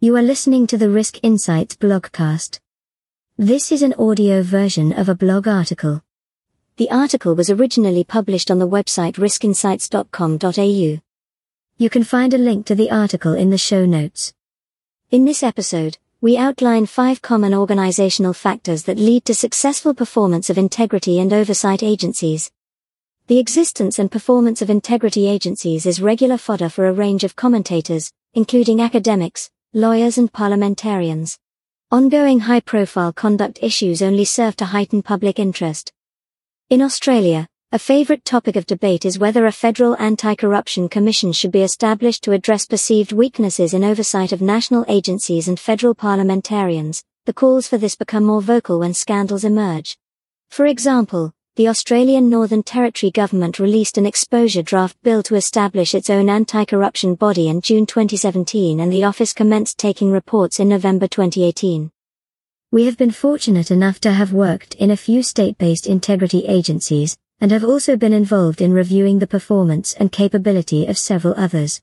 You are listening to the Risk Insights blogcast. This is an audio version of a blog article. The article was originally published on the website riskinsights.com.au. You can find a link to the article in the show notes. In this episode, we outline five common organizational factors that lead to successful performance of integrity and oversight agencies. The existence and performance of integrity agencies is regular fodder for a range of commentators, including academics, lawyers and parliamentarians. Ongoing high-profile conduct issues only serve to heighten public interest. In Australia, a favourite topic of debate is whether a federal anti-corruption commission should be established to address perceived weaknesses in oversight of national agencies and federal parliamentarians. The calls for this become more vocal when scandals emerge. For example, the Australian Northern Territory government released an exposure draft bill to establish its own anti-corruption body in June 2017 and the office commenced taking reports in November 2018. We have been fortunate enough to have worked in a few state-based integrity agencies, and have also been involved in reviewing the performance and capability of several others.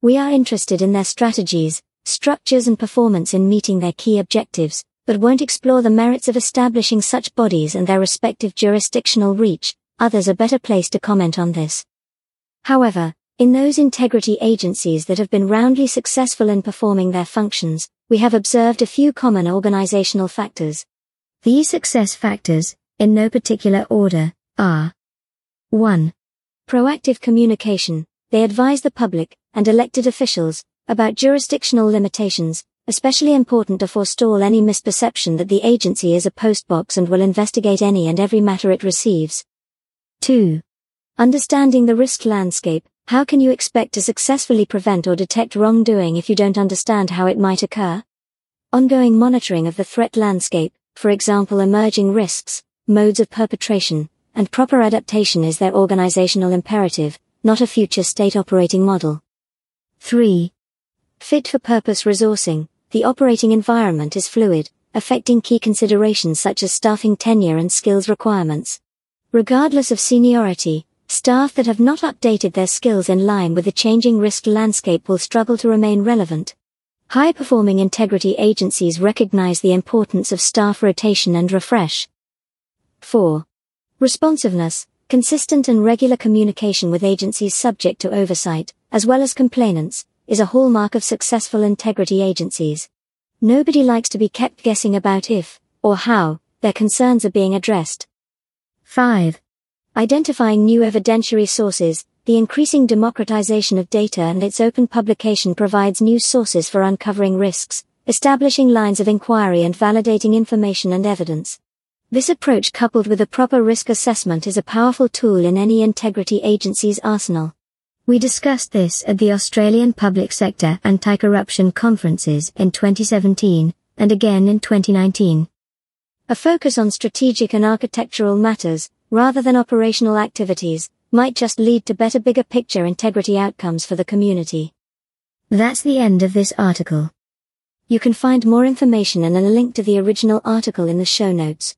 We are interested in their strategies, structures and performance in meeting their key objectives, but won't explore the merits of establishing such bodies and their respective jurisdictional reach, others are better placed to comment on this. However, in those integrity agencies that have been roundly successful in performing their functions, we have observed a few common organizational factors. These success factors, in no particular order, are 1. Proactive communication. They advise the public and elected officials about jurisdictional limitations, especially important to forestall any misperception that the agency is a postbox and will investigate any and every matter it receives. 2. Understanding the risk landscape. How can you expect to successfully prevent or detect wrongdoing if you don't understand how it might occur? Ongoing monitoring of the threat landscape, for example emerging risks, modes of perpetration, and proper adaptation is their organizational imperative, not a future state operating model. 3. Fit for purpose resourcing. The operating environment is fluid, affecting key considerations such as staffing tenure and skills requirements. Regardless of seniority, staff that have not updated their skills in line with the changing risk landscape will struggle to remain relevant. High performing integrity agencies recognize the importance of staff rotation and refresh. 4. Responsiveness, consistent and regular communication with agencies subject to oversight, as well as complainants, is a hallmark of successful integrity agencies. Nobody likes to be kept guessing about if, or how, their concerns are being addressed. 5. Identifying new evidentiary sources, the increasing democratization of data and its open publication provides new sources for uncovering risks, establishing lines of inquiry and validating information and evidence. This approach coupled with a proper risk assessment is a powerful tool in any integrity agency's arsenal. We discussed this at the Australian Public Sector Anti-Corruption Conferences in 2017, and again in 2019. A focus on strategic and architectural matters, rather than operational activities, might just lead to better bigger picture integrity outcomes for the community. That's the end of this article. You can find more information and a link to the original article in the show notes.